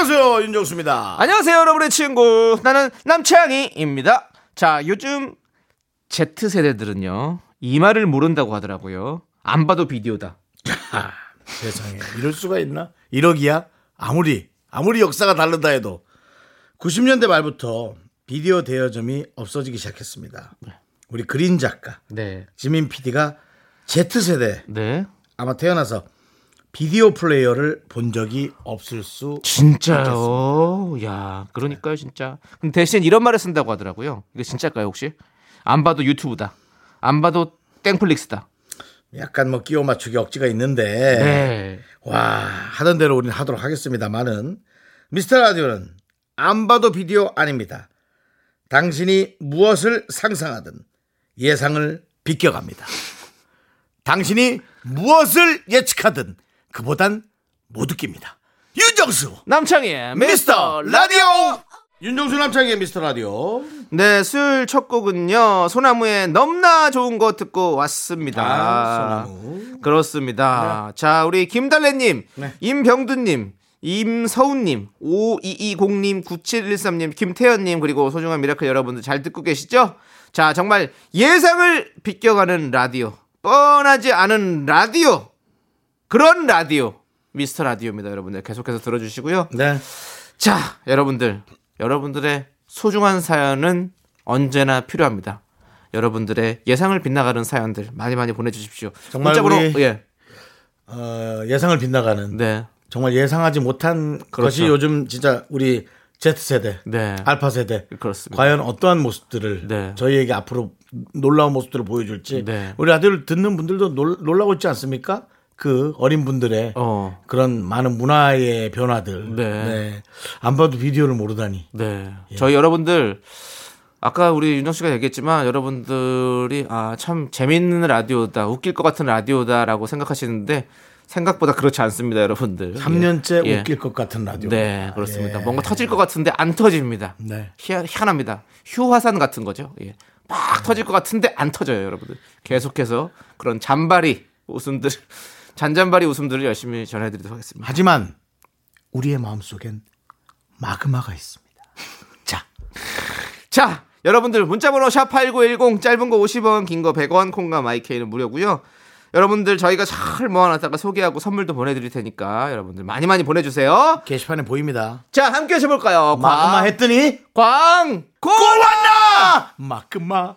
안녕하세요 윤정수입니다. 안녕하세요, 여러분의 친구. 나는 남창희입니다. 자, 요즘 Z세대들은요, 이 말을 모른다고 하더라고요. 안 봐도 비디오다. 아, 세상에 이럴 수가 있나? 1억이야? 아무리 아무리 역사가 다르다 해도 90년대 말부터 비디오 대여점이 없어지기 시작했습니다. 우리 그린 작가 네. 지민 PD가 Z세대 네. 아마 태어나서 비디오 플레이어를 본 적이 없을 수 진짜요? 야, 그러니까요, 진짜. 근데 대신 이런 말을 쓴다고 하더라고요. 이거 진짜일까요, 혹시? 안 봐도 유튜브다. 안 봐도 땡플릭스다. 약간 뭐 끼워 맞추기 억지가 있는데 네. 와 하던 대로 우리는 하도록 하겠습니다만은 미스터 라디오는 안 봐도 비디오 아닙니다. 당신이 무엇을 상상하든 예상을 비껴갑니다. 당신이 무엇을 예측하든 그보단 못 웃깁니다. 윤정수 남창희의 미스터 라디오 윤정수 남창희의 미스터 라디오 네, 수요일 첫 곡은요, 소나무의 넘나 좋은 것 듣고 왔습니다. 아, 소나무. 그렇습니다. 자, 우리 김달래님, 네. 임병두님, 임서훈님, 5220님, 9713님, 김태현님, 그리고 소중한 미라클 여러분들 잘 듣고 계시죠? 자, 정말 예상을 비껴가는 라디오, 뻔하지 않은 라디오, 그런 라디오, 미스터 라디오입니다, 여러분들. 계속해서 들어주시고요. 네 자, 여러분들, 여러분들의 소중한 사연은 언제나 필요합니다. 여러분들의 예상을 빗나가는 사연들 많이 많이 보내주십시오. 정말 우리- 예, 어, 예상을 빗나가는 네, 정말 예상하지 못한 그렇죠. 것이 요즘 진짜 우리 Z세대, 네, 알파 세대 그렇습니다. 과연 어떠한 모습들을 네. 저희에게 앞으로 놀라운 모습들을 보여줄지 네. 우리 라디오를 듣는 분들도 놀, 놀라고 있지 않습니까? 그 어린 분들의 어, 그런 많은 문화의 변화들. 네. 안 봐도 비디오를 모르다니. 네. 예. 저희 여러분들 아까 우리 윤정 씨가 얘기했지만 여러분들이 아 참 재밌는 라디오다, 웃길 것 같은 라디오다라고 생각하시는데 생각보다 그렇지 않습니다, 여러분들. 3년째 예. 웃길 것 같은 라디오. 네, 그렇습니다. 예. 뭔가 터질 것 같은데 안 터집니다. 네. 희한, 희한합니다. 휴화산 같은 거죠. 예. 막 터질 것 같은데 안 터져요, 여러분들. 계속해서 그런 잔바리 웃음들, 잔잔바리 웃음들을 열심히 전해드리도록 하겠습니다. 하지만 우리의 마음속엔 마그마가 있습니다. 자, 자, 여러분들 문자번호 샵8910 짧은 거 50원, 긴 거 100원, 콩과 마이케이는 무료고요. 여러분들 저희가 잘 모아놨다가 소개하고 선물도 보내드릴 테니까 여러분들 많이 많이 보내주세요. 게시판에 보입니다. 자, 함께 해볼까요? 마그마 광, 했더니 광, 고! 왔나? 마그마.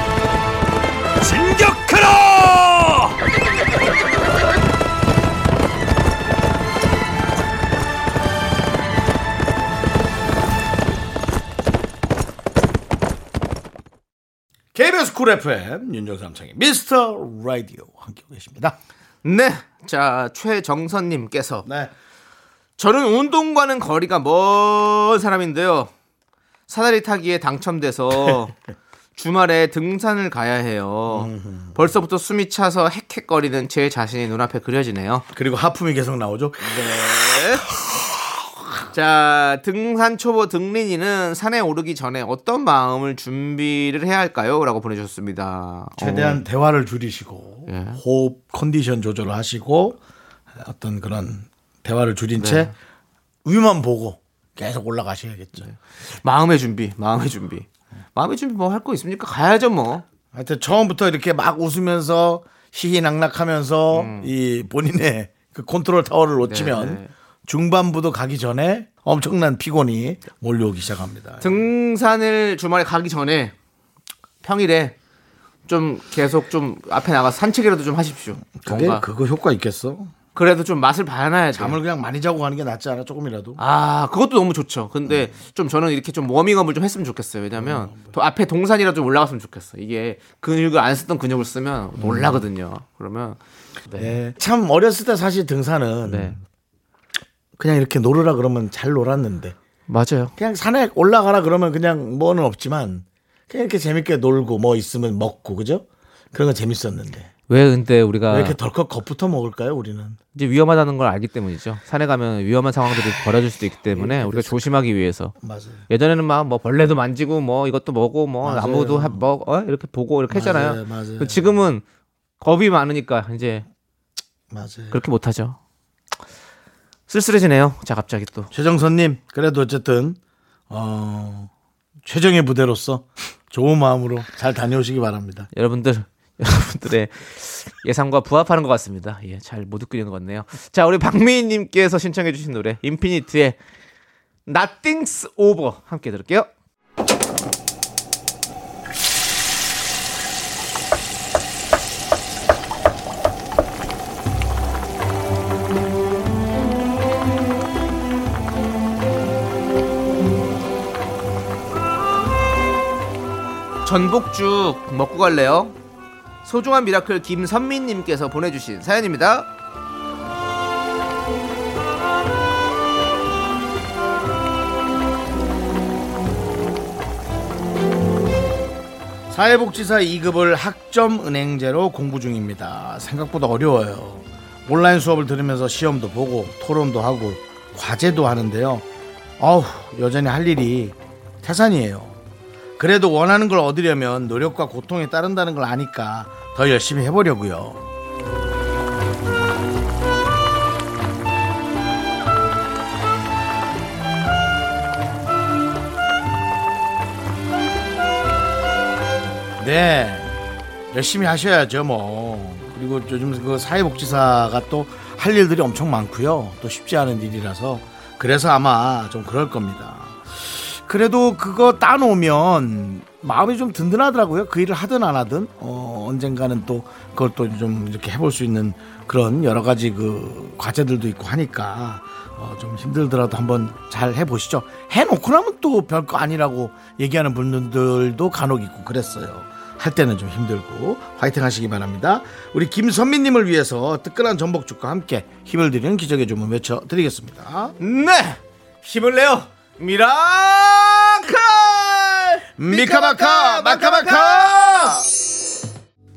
진격하라! KBS 쿨 FM 윤정수 남창희 미스터 라디오 함께 계십니다. 네. 자, 최정선님께서 네. 저는 운동과는 거리가 먼 사람인데요. 사다리 타기에 당첨돼서 주말에 등산을 가야 해요. 벌써부터 숨이 차서 헥헥거리는 제 자신이 눈앞에 그려지네요. 그리고 하품이 계속 나오죠. 자, 등산 초보 등린이는 산에 오르기 전에 어떤 마음을 준비를 해야 할까요? 라고 보내주셨습니다. 최대한 대화를 줄이시고 예. 호흡 컨디션 조절을 하시고 어떤 그런 대화를 줄인 네. 채 위만 보고 계속 올라가셔야겠죠. 마음의 준비, 마음의 준비. 마음의 준비 뭐 할 거 있습니까? 가야죠 뭐. 하여튼 처음부터 이렇게 막 웃으면서 희희낙락하면서 음. 이 본인의 그 컨트롤 타워를 놓치면 네. 중반부도 가기 전에 엄청난 피곤이 몰려오기 시작합니다. 등산을 주말에 가기 전에 평일에 좀 계속 좀 앞에 나가서 산책이라도 좀 하십시오. 그게 뭔가 그거 효과 있겠어? 그래도 좀 맛을 봐놔야 돼. 잠을 그냥 많이 자고 가는 게 낫지 않아? 조금이라도. 아, 그것도 너무 좋죠. 근데 좀 저는 이렇게 좀 워밍업을 좀 했으면 좋겠어요. 왜냐면 또 앞에 동산이라도 좀 올라갔으면 좋겠어. 이게 근육을 안 쓰던 근육을 쓰면 놀라거든요. 그러면 네. 예. 참 어렸을 때 사실 등산은 네. 그냥 이렇게 놀으라 그러면 잘 놀았는데 맞아요. 그냥 산에 올라가라 그러면 그냥 뭐는 없지만 그냥 이렇게 재밌게 놀고 뭐 있으면 먹고 그죠? 그런 건 재밌었는데 왜 근데 우리가 왜 이렇게 덜컥 겁부터 먹을까요? 우리는 이제 위험하다는 걸 알기 때문이죠. 산에 가면 위험한 상황들이 벌어질 수도 있기 때문에 우리가 조심하기 위해서. 맞아요. 예전에는 막 뭐 벌레도 만지고 뭐 이것도 뭐고 뭐 맞아요. 나무도 하- 뭐 어? 이렇게 보고 이렇게 했잖아요. 맞아요, 맞아요. 지금은 겁이 많으니까 이제 맞아요. 그렇게 못 하죠. 쓸쓸해지네요. 자 갑자기 또 최정선님 그래도 어쨌든 어, 최정의 부대로서 좋은 마음으로 잘 다녀오시기 바랍니다. 여러분들 여러분들의 예상과 부합하는 것 같습니다. 예, 잘못 있는 것 같네요. 자, 우리 박미희님께서 신청해주신 노래 인피니트의 Nothing's Over 함께 들을게요. 전복죽 먹고 갈래요? 소중한 미라클 김선민님께서 보내주신 사연입니다. 사회복지사 2급을 학점 은행제로 공부 중입니다. 생각보다 어려워요. 온라인 수업을 들으면서 시험도 보고 토론도 하고 과제도 하는데요. 어우, 여전히 할 일이 태산이에요. 그래도 원하는 걸 얻으려면 노력과 고통에 따른다는 걸 아니까 더 열심히 해보려고요. 네. 열심히 하셔야죠, 뭐. 그리고 요즘 그 사회복지사가 또 할 일들이 엄청 많고요. 또 쉽지 않은 일이라서. 그래서 아마 좀 그럴 겁니다. 그래도 그거 따놓으면 마음이 좀 든든하더라고요. 그 일을 하든 안 하든 어, 언젠가는 또 그걸 또 좀 이렇게 해볼 수 있는 그런 여러 가지 그 과제들도 있고 하니까 어, 좀 힘들더라도 한번 잘 해보시죠. 해놓고 나면 또 별거 아니라고 얘기하는 분들도 간혹 있고 그랬어요. 할 때는 좀 힘들고 화이팅 하시기 바랍니다. 우리 김선미님을 위해서 뜨끈한 전복죽과 함께 힘을 드리는 기적의 주문 외쳐드리겠습니다. 네! 힘을 내요! 미라클! 미카마카 마카마카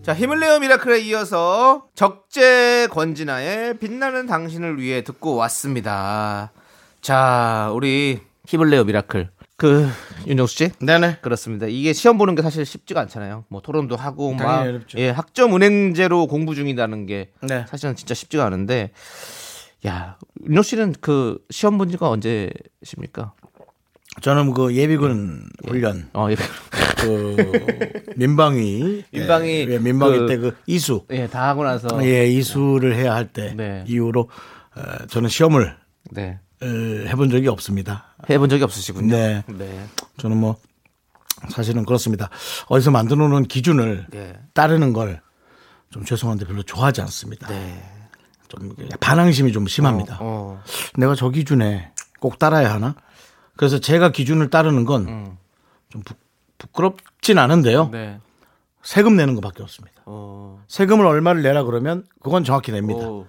자, 힘을 내요 미라클에 이어서 적재 권진아의 빛나는 당신을 위해 듣고 왔습니다. 자, 우리 힘을 내요 미라클. 그, 윤정수 씨? 네네 그렇습니다. 이게 시험 보는 게 사실 쉽지가 않잖아요. 뭐 토론도 하고 막. 예, 학점 은행제로 공부 중이라는 게 네. 사실은 진짜 쉽지가 않은데 야, 윤정 씨는 그 시험 본 지가 언제십니까? 저는 그 예비군 훈련 어, 예. 그 민방위 민방위 예, 민방위 그- 때그 이수 예, 다 하고 나서 예 이수를 해야 할 때 네. 이후로 어, 저는 시험을 네. 어, 해본 적이 없습니다. 해본 적이 없으시군요. 네. 네. 저는 뭐 사실은 그렇습니다. 어디서 만들어 놓은 기준을 네. 따르는 걸 좀 죄송한데 별로 좋아하지 않습니다. 네. 좀 반항심이 좀 심합니다. 어. 내가 저 기준에 꼭 따라야 하나? 그래서 제가 기준을 따르는 건좀 음. 부끄럽진 않은데요. 네. 세금 내는 것밖에 없습니다. 어. 세금을 얼마를 내라 그러면 그건 정확히 냅니다. 오.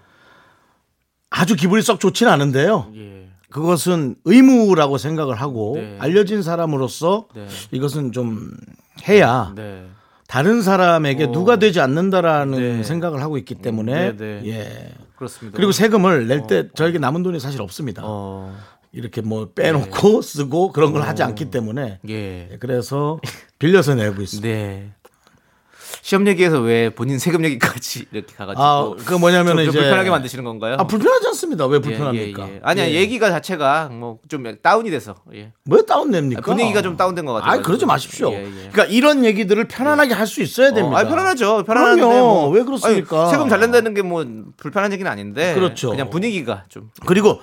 아주 기분이 썩 좋지는 않은데요. 예. 그것은 의무라고 생각을 하고 네. 알려진 사람으로서 네. 이것은 좀 해야 네. 다른 사람에게 어. 누가 되지 않는다라는 네. 생각을 하고 있기 때문에 네, 네. 예. 그렇습니다. 그리고 세금을 낼 때 저에게 남은 돈이 사실 없습니다. 어. 이렇게 뭐 빼놓고 쓰고 그런 걸 하지 않기 때문에 예. 예, 그래서 빌려서 내고 있습니다. 네. 시험 얘기에서 왜 본인 세금 얘기까지 이렇게 가가지고 아, 그 뭐냐면 좀 이제 불편하게 만드시는 건가요? 아 불편하지 않습니다. 왜 예, 불편합니까? 예, 예. 아니야 예. 얘기가 자체가 뭐 좀 다운이 돼서 예. 왜 다운됩니까? 분위기가 좀 다운된 것 같아요. 아, 그러지 마십시오. 그러니까 이런 얘기들을 편안하게 할 수 있어야 됩니다. 어, 아 편안하죠. 편안한데. 뭐 왜 그렇습니까? 아니, 세금 잘 낸다는 게 뭐 불편한 얘기는 아닌데 그렇죠. 그냥 분위기가 좀 그리고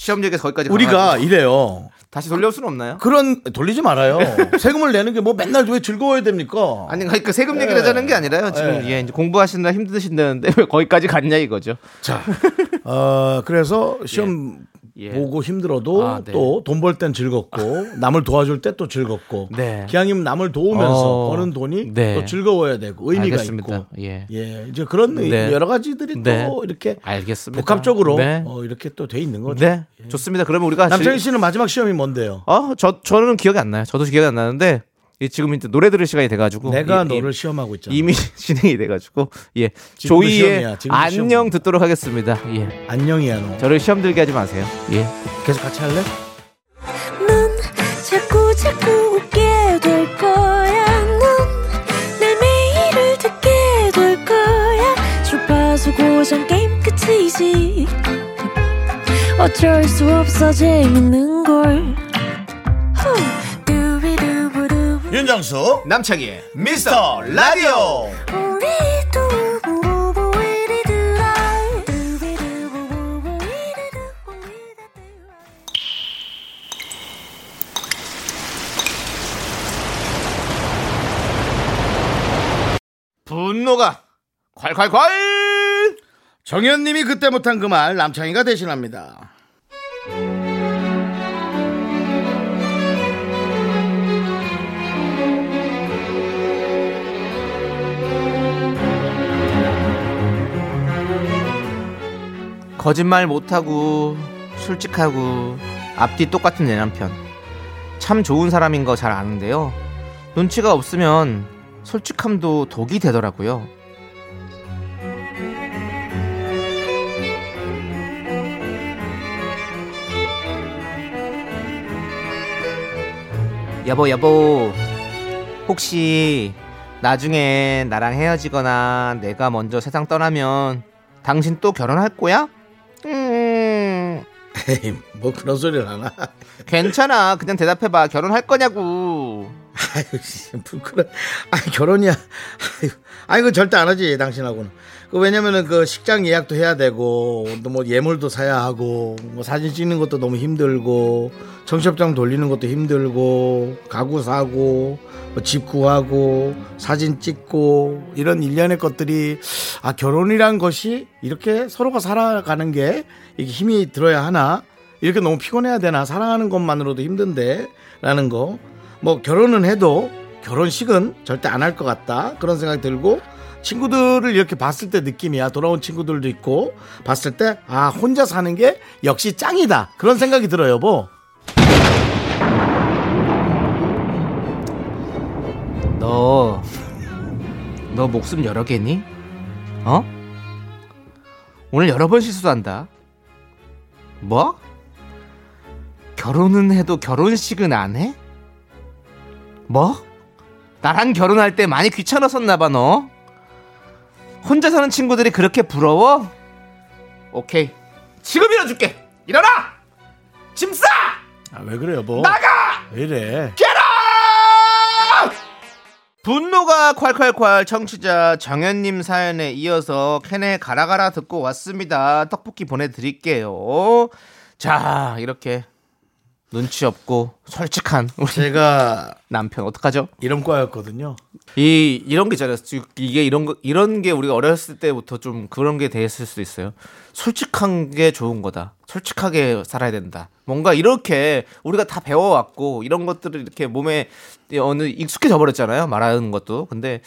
시험 얘기에서 거기까지 우리가 가가지고 이래요. 다시 돌려올 수는 없나요? 그런 돌리지 말아요. 세금을 내는 게 뭐 맨날 왜 즐거워야 됩니까? 아니 그러니까 세금 얘기를 하자는 게 아니라요. 지금 예. 예, 이제 공부하시느라 힘드신다는데 왜 거기까지 갔냐 이거죠. 자, 어, 그래서 시험 예. 보고 힘들어도 아, 네. 또돈 벌 땐 즐겁고 남을 도와줄 때 또 즐겁고 네. 기왕이면 남을 도우면서 어, 버는 돈이 네. 또 즐거워야 되고 의미가 알겠습니다. 있고 예. 예, 이제 그런 네. 여러 가지들이 네. 또 이렇게 알겠습니다. 복합적으로 네. 어, 이렇게 또 돼 있는 거죠. 네. 좋습니다. 그러면 우리가 남창희 질- 씨는 마지막 시험이 뭔데요? 어, 저 저는 기억이 안 나요. 저도 기억이 안 나는데 이 지금 이제 노래 들을 시간이 돼가지고 내가 이- 너를 이- 시험하고 있잖아. 이미 진행이 돼가지고 예 조이의 시험이야. 안녕 시험이야. 듣도록 하겠습니다. 예 안녕이야 너. 저를 시험 들게 하지 마세요. 예 계속 같이 할래? 넌 자꾸 자꾸 웃게 될 거야. 넌내 매일을 듣게 될 거야. 주파수 고정 게임 끝이지. 어쩔 수 없어 재밌는 걸. 윤정수 남창희의 미스터 라디오. 분노가 콸콸콸 정현님이 그때 못한 그 말 남창희가 대신합니다. 거짓말 못하고 솔직하고 앞뒤 똑같은 내 남편. 참 좋은 사람인 거 잘 아는데요. 눈치가 없으면 솔직함도 독이 되더라고요. 여보 여보. 혹시 나중에 나랑 헤어지거나 내가 먼저 세상 떠나면 당신 또 결혼할 거야? 음, 에이, 뭐 그런 소리를 하나. 괜찮아. 그냥 대답해봐. 결혼할 거냐고. 아유, 씨, 부끄러. 아, 결혼이야. 아유, 아이고 절대 안 하지 당신하고는. 그 왜냐면은 그 식장 예약도 해야 되고 또 뭐 예물도 사야 하고 뭐 사진 찍는 것도 너무 힘들고 청첩장 돌리는 것도 힘들고 가구 사고 뭐 집 구하고 사진 찍고 이런 일련의 것들이 아 결혼이란 것이 이렇게 서로가 살아가는 게 이게 힘이 들어야 하나? 이렇게 너무 피곤해야 되나? 사랑하는 것만으로도 힘든데라는 거. 뭐 결혼은 해도 결혼식은 절대 안 할 것 같다. 그런 생각이 들고 친구들을 이렇게 봤을 때 느낌이야. 돌아온 친구들도 있고 봤을 때 아 혼자 사는 게 역시 짱이다. 그런 생각이 들어요 뭐 너, 너 목숨 여러 개니? 어? 오늘 여러 번 실수한다. 뭐? 결혼은 해도 결혼식은 안 해? 뭐? 나랑 결혼할 때 많이 귀찮았었나봐, 너. 혼자 사는 친구들이 그렇게 부러워? 오케이. 지금 일어줄게! 일어나! 짐 싸! 아, 왜 그래요 뭐 나가! 왜 이래 분노가 콸콸콸 청취자 정현님 사연에 이어서 캔에 가라가라 듣고 왔습니다. 떡볶이 보내드릴게요. 자 이렇게 눈치 없고 솔직한 우리 제가 남편 어떡하죠? 이름과였거든요 이 이런 게 있잖아요. 즉, 이게 이런 거 이런 게 우리가 어렸을 때부터 좀 그런 게 됐을 수도 있어요. 솔직한 게 좋은 거다. 솔직하게 살아야 된다. 뭔가 이렇게 우리가 다 배워왔고 이런 것들을 이렇게 몸에 어느 익숙해져 버렸잖아요. 말하는 것도. 근데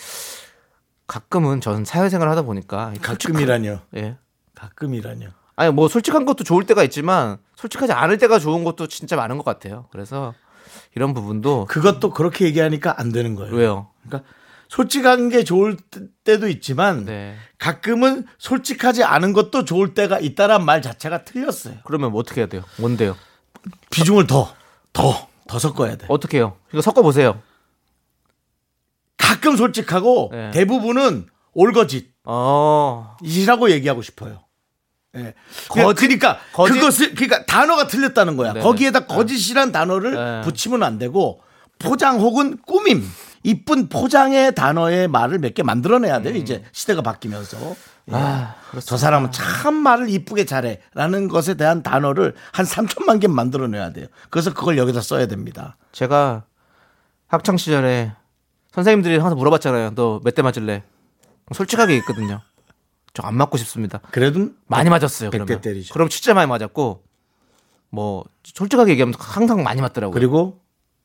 가끔은 저는 사회생활 하다 보니까 가끔이라뇨 예. 가끔이라뇨 아니 뭐 솔직한 것도 좋을 때가 있지만 솔직하지 않을 때가 좋은 것도 진짜 많은 것 같아요. 그래서 이런 부분도 그것도 그렇게 얘기하니까 안 되는 거예요 왜요? 그러니까 솔직한 게 좋을 때도 있지만 네. 가끔은 솔직하지 않은 것도 좋을 때가 있다란 말 자체가 틀렸어요. 그러면 뭐 어떻게 해야 돼요? 뭔데요? 비중을 더, 더, 더 섞어야 돼. 어떻게 해요? 이거 섞어 보세요. 가끔 솔직하고 네. 대부분은 올거짓이라고 어. 얘기하고 싶어요. 예. 거, 그러니까 거짓? 그것을 그러니까 단어가 틀렸다는 거야. 네. 거기에다 거짓이란 단어를 네. 붙이면 안 되고 포장 혹은 꾸밈, 이쁜 포장의 단어의 말을 몇 개 만들어내야 돼요. 이제 시대가 바뀌면서. 예. 음. 아, 저 사람은 참 말을 이쁘게 잘해라는 것에 대한 단어를 한 3천만 개 만들어내야 돼요. 그래서 그걸 여기다 써야 됩니다. 제가 학창 시절에 선생님들이 항상 물어봤잖아요. 너 몇 대 맞을래? 솔직하게 있거든요. 저 안 맞고 싶습니다. 그래도 많이 맞았어요. 그러면. 때리죠. 그럼 진짜 많이 맞았고 뭐 솔직하게 얘기하면 항상 많이 맞더라고요. 그리고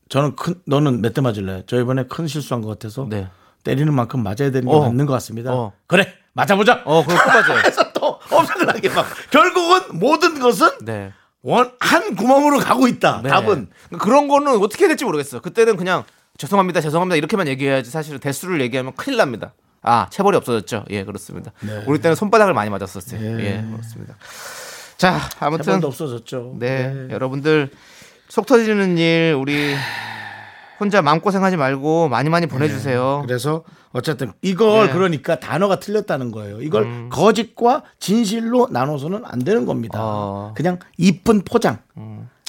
저는 큰 너는 몇 대 맞을래? 저 이번에 큰 실수한 것 같아서 네. 때리는 만큼 맞아야 되는 게 어. 맞는 것 같습니다. 어. 그래 맞아보자. 어, 그거 꼭 맞아요. 해서 또 엄청나게 막 결국은 모든 것은 네. 원 한 구멍으로 가고 있다. 네. 답은 그런 거는 어떻게 해야 될지 모르겠어요. 그때는 그냥 죄송합니다, 죄송합니다 이렇게만 얘기해야지 사실은 대수를 얘기하면 큰일 납니다. 아 체벌이 없어졌죠. 예 그렇습니다. 우리 때는 손바닥을 많이 맞았었어요. 예, 그렇습니다. 자세 아무튼 없어졌죠. 네, 여러분들 속 터지는 일 우리 혼자 마음고생하지 말고 많이 많이 보내주세요. 그래서 어쨌든 이걸 네. 그러니까 단어가 틀렸다는 거예요. 이걸 거짓과 진실로 나눠서는 안 되는 겁니다. 어. 그냥 이쁜 포장.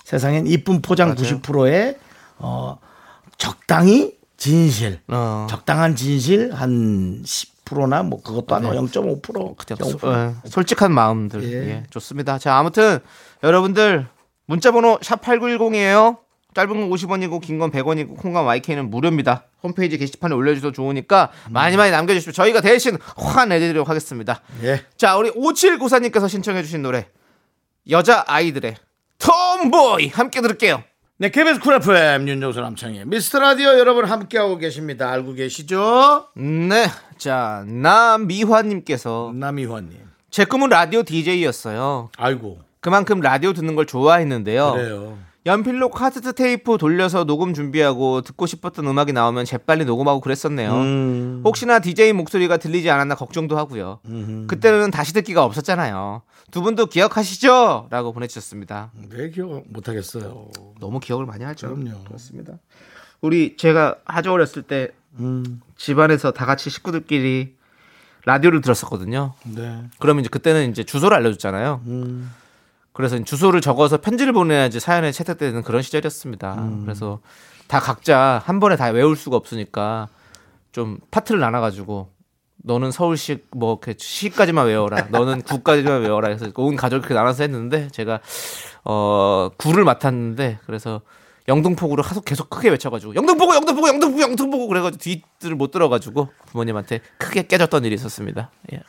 세상엔 이쁜 포장 90%에 어, 적당히 진실. 어. 적당한 진실 한 10%나 뭐 그것도 안 네. 0.5%. 그냥 0%. 소- 예, 솔직한 마음들 예. 예, 좋습니다. 자 아무튼 여러분들 문자 번호 샵 #8910이에요. 짧은 건 50원이고 긴 건 100원이고 콩과 마이K는 무료입니다. 홈페이지 게시판에 올려주셔도 좋으니까 많이 많이 남겨주십시오. 저희가 대신 화내드리도록 하겠습니다. 예. 자 우리 5794님께서 신청해주신 노래 여자 아이들의 Tomboy 함께 들을게요. 네, KBS 쿨 FM 윤정수 남창희 미스터 라디오 여러분 함께하고 계십니다. 알고 계시죠? 네, 자 남미화님께서 남미화님. 제 꿈은 라디오 DJ였어요. 아이고 그만큼 라디오 듣는 걸 좋아했는데요. 그래요. 연필로 카세트 테이프 돌려서 녹음 준비하고 듣고 싶었던 음악이 나오면 재빨리 녹음하고 그랬었네요. 음. 혹시나 DJ 목소리가 들리지 않았나 걱정도 하고요. 그때는 다시 듣기가 없었잖아요. 두 분도 기억하시죠? 라고 보내주셨습니다. 왜 기억 못하겠어요. 너무 기억을 많이 하죠. 그럼요. 그렇습니다. 우리 제가 아주 어렸을 때 음. 집안에서 다 같이 식구들끼리 라디오를 들었었거든요. 네. 그러면 이제 그때는 이제 주소를 알려줬잖아요. 음. 그래서 주소를 적어서 편지를 보내야지 사연에 채택되는 그런 시절이었습니다. 음. 그래서 다 각자 한 번에 다 외울 수가 없으니까 좀 파트를 나눠가지고 너는 서울시 뭐 이렇게 시까지만 외워라. 너는 구까지만 외워라. 해서 온 가족 그렇게 나눠서 했는데 제가 어 구를 맡았는데 그래서 영등포구를 하속 계속 크게 외쳐가지고 영등포구 영등포구 영등포구 영등포구 그래가지고 뒤를 못 들어가지고 부모님한테 크게 깨졌던 일이 있었습니다. 예.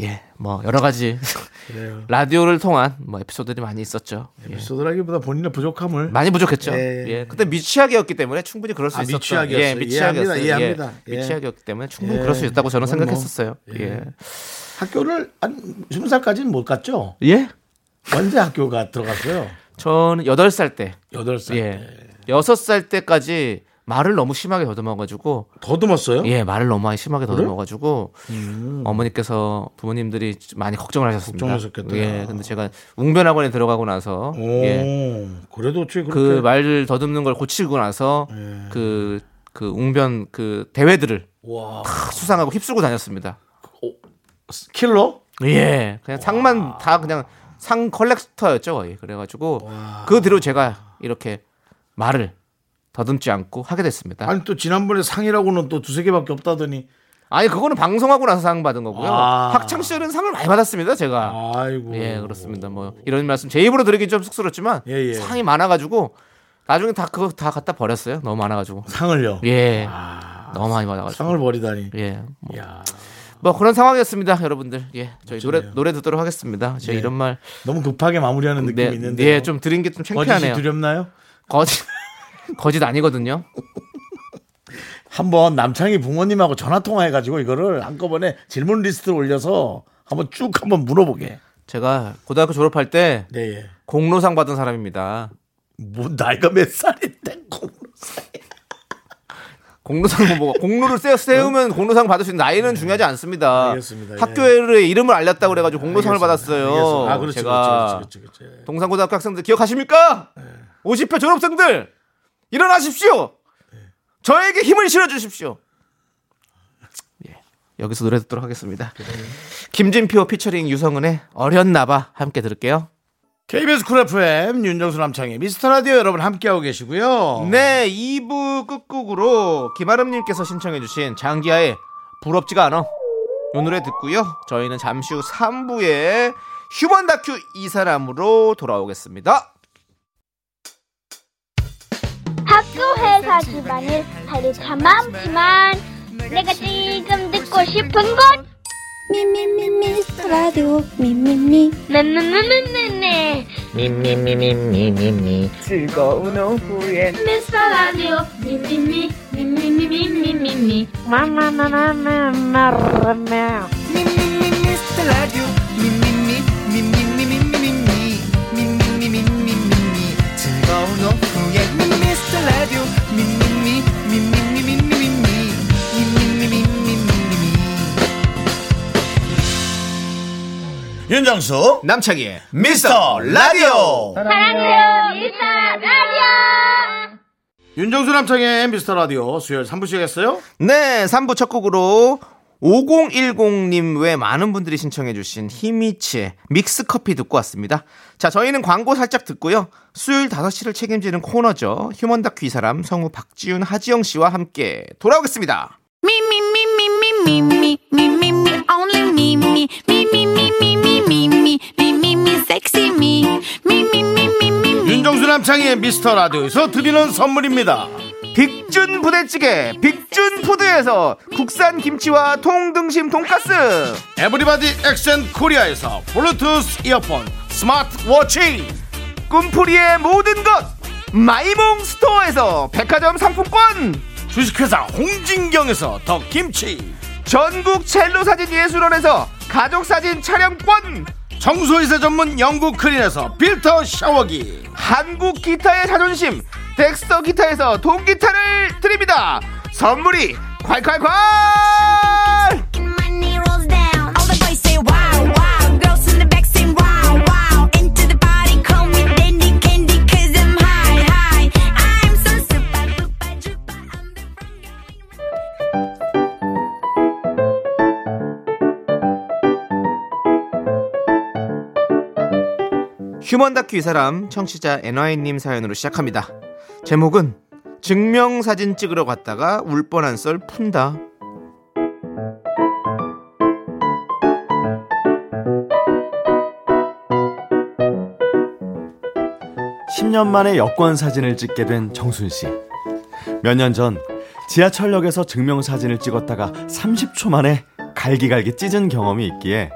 예, 뭐 여러 가지. 라디오를 통한 뭐 에피소드들이 많이 있었죠. 예. 에피소드라기보다 본인의 부족함을 많이 부족했죠. 예. 예. 그때 미취학이었기 때문에 충분히 그럴 수 아, 있었죠. 미취학이었어요. 예, 미취학이었어요. 이해합니다. 이해합니다. 예. 예. 미취학이었기 때문에 충분히 예. 그럴 수 있다고 저는 뭐, 생각했었어요. 예. 학교를 한 20살까지는 못 갔죠? 예? 언제 학교가 들어갔어요? 저는 8살 때, 8살 예. 때. 6살 때까지 말을 너무 심하게 더듬어가지고, 더듬었어요? 예, 말을 너무 심하게? 더듬어가지고, 음. 어머니께서 부모님들이 많이 걱정을 하셨습니다. 걱정하셨겠다. 예, 근데 제가 웅변학원에 들어가고 나서, 오, 예, 그래도 그 말을 더듬는 걸 고치고 나서, 예. 그, 그 웅변 그 대회들을 와 다 수상하고 휩쓸고 다녔습니다. 킬러? 예, 그냥 상만 다 그냥 상 컬렉터였죠 거의. 그래가지고 그 뒤로 제가 이렇게 말을 더듬지 않고 하게 됐습니다. 아니 또 지난번에 상이라고는 또 두세 개밖에 없다더니 아니 그거는 방송하고 나서 상 받은 거고요. 아. 학창 시절은 상을 많이 받았습니다 제가. 아이고 예, 그렇습니다. 뭐 이런 말씀 제 입으로 드리긴 좀 쑥스럽지만 예, 예. 상이 많아 가지고 나중에 다 그거 다 갖다 버렸어요. 너무 많아 가지고. 상을요. 예, 너무 많이 받아 가지고. 상을 버리다니. 예, 뭐, 야뭐 그런 상황이었습니다, 여러분들. 예, 저희 노래. 노래 듣도록 하겠습니다. 제가 네. 이런 말 너무 급하게 마무리하는 느낌이 네, 있는데. 네, 좀 드린 게좀 거짓이 창피하네요. 두렵나요? 거짓 거짓 아니거든요. 한번 남창희 부모님하고 전화 통화해가지고 이거를 한꺼번에 질문 리스트를 올려서 한번 쭉 한번 물어보게. 제가 고등학교 졸업할 때 네, 예. 공로상 받은 사람입니다. 뭐 나이가 몇 살인데 공로상. 공로상 뭐 공로를 세, 세우면 공로상 받을 수 있는 나이는 중요하지 않습니다. 알겠습니다. 예. 학교의 이름을 알렸다고 그래가지고 공로상을 알겠습니다. 받았어요. 알겠습니다. 아, 그렇지, 제가 그렇지, 그렇지, 그렇지. 동산고등학교 학생들 기억하십니까? 50회 졸업생들 일어나십시오. 저에게 힘을 실어 주십시오. 예. 여기서 노래 듣도록 하겠습니다. 김진표 피처링 유성은의 어렸나봐 함께 들을게요. KBS 쿨 FM 윤정수 남창희의 미스터 라디오 여러분 함께하고 계시고요. 네, 2부 끝곡으로 김아름님께서 신청해주신 장기하의 부럽지가 않아. 요 노래 듣고요. 저희는 잠시 후 3부에 휴먼 다큐 이 사람으로 돌아오겠습니다. 학교 회사 집안일 할 일 참 많지만 내가 지금 듣고 싶은 건 미미미 미스터 라디오 미미미 네네네네네 미미미미미미미 즐거운 오후에 미스터 라디오 미미미 미미미미미미미 미미미 미스터 라디오 미미미 미미미미미미 라디오 미미미 미미미 미미미 미미미 미미미 윤정수 남창희의 미스터 라디오. 사랑해요 미스터 라디오 윤정수 남창희의 미스터 라디오 수요일 3부 시작했어요. 네, 3부 첫 곡으로 5010님 외 많은 분들이 신청해주신 히미치의 믹스커피 듣고 왔습니다. 자, 저희는 광고 살짝 듣고요. 수요일 5시를 책임지는 코너죠. 휴먼 다큐 이 사람 성우 박지윤, 하지영 씨와 함께 돌아오겠습니다. 윤정수 남창희의 미스터 라디오에서 드리는 선물입니다. 빅준 부대찌개, 빅준 푸드에서 국산 김치와 통등심 돈가스. 에브리바디 엑센 코리아에서 블루투스 이어폰 스마트 워치 꿈풀이의 모든 것. 마이몽 스토어에서 백화점 상품권. 주식회사 홍진경에서 더 김치 전국 첼로 사진 예술원에서 가족 사진 촬영권 청소이사 전문 영국 크린에서 필터 샤워기 한국 기타의 자존심 덱스터 기타에서 동기타를 드립니다. 선물이 콸콸콸! 휴먼 다큐 이 사람 청취자 NY님 사연으로 시작합니다. 제목은 증명사진 찍으러 갔다가 울 뻔한 썰 푼다 10년 만에 여권 사진을 찍게 된 정순 씨. 몇 년 전 지하철역에서 증명 사진을 찍었다가 30초 만에 갈기갈기 찢은 경험이 있기에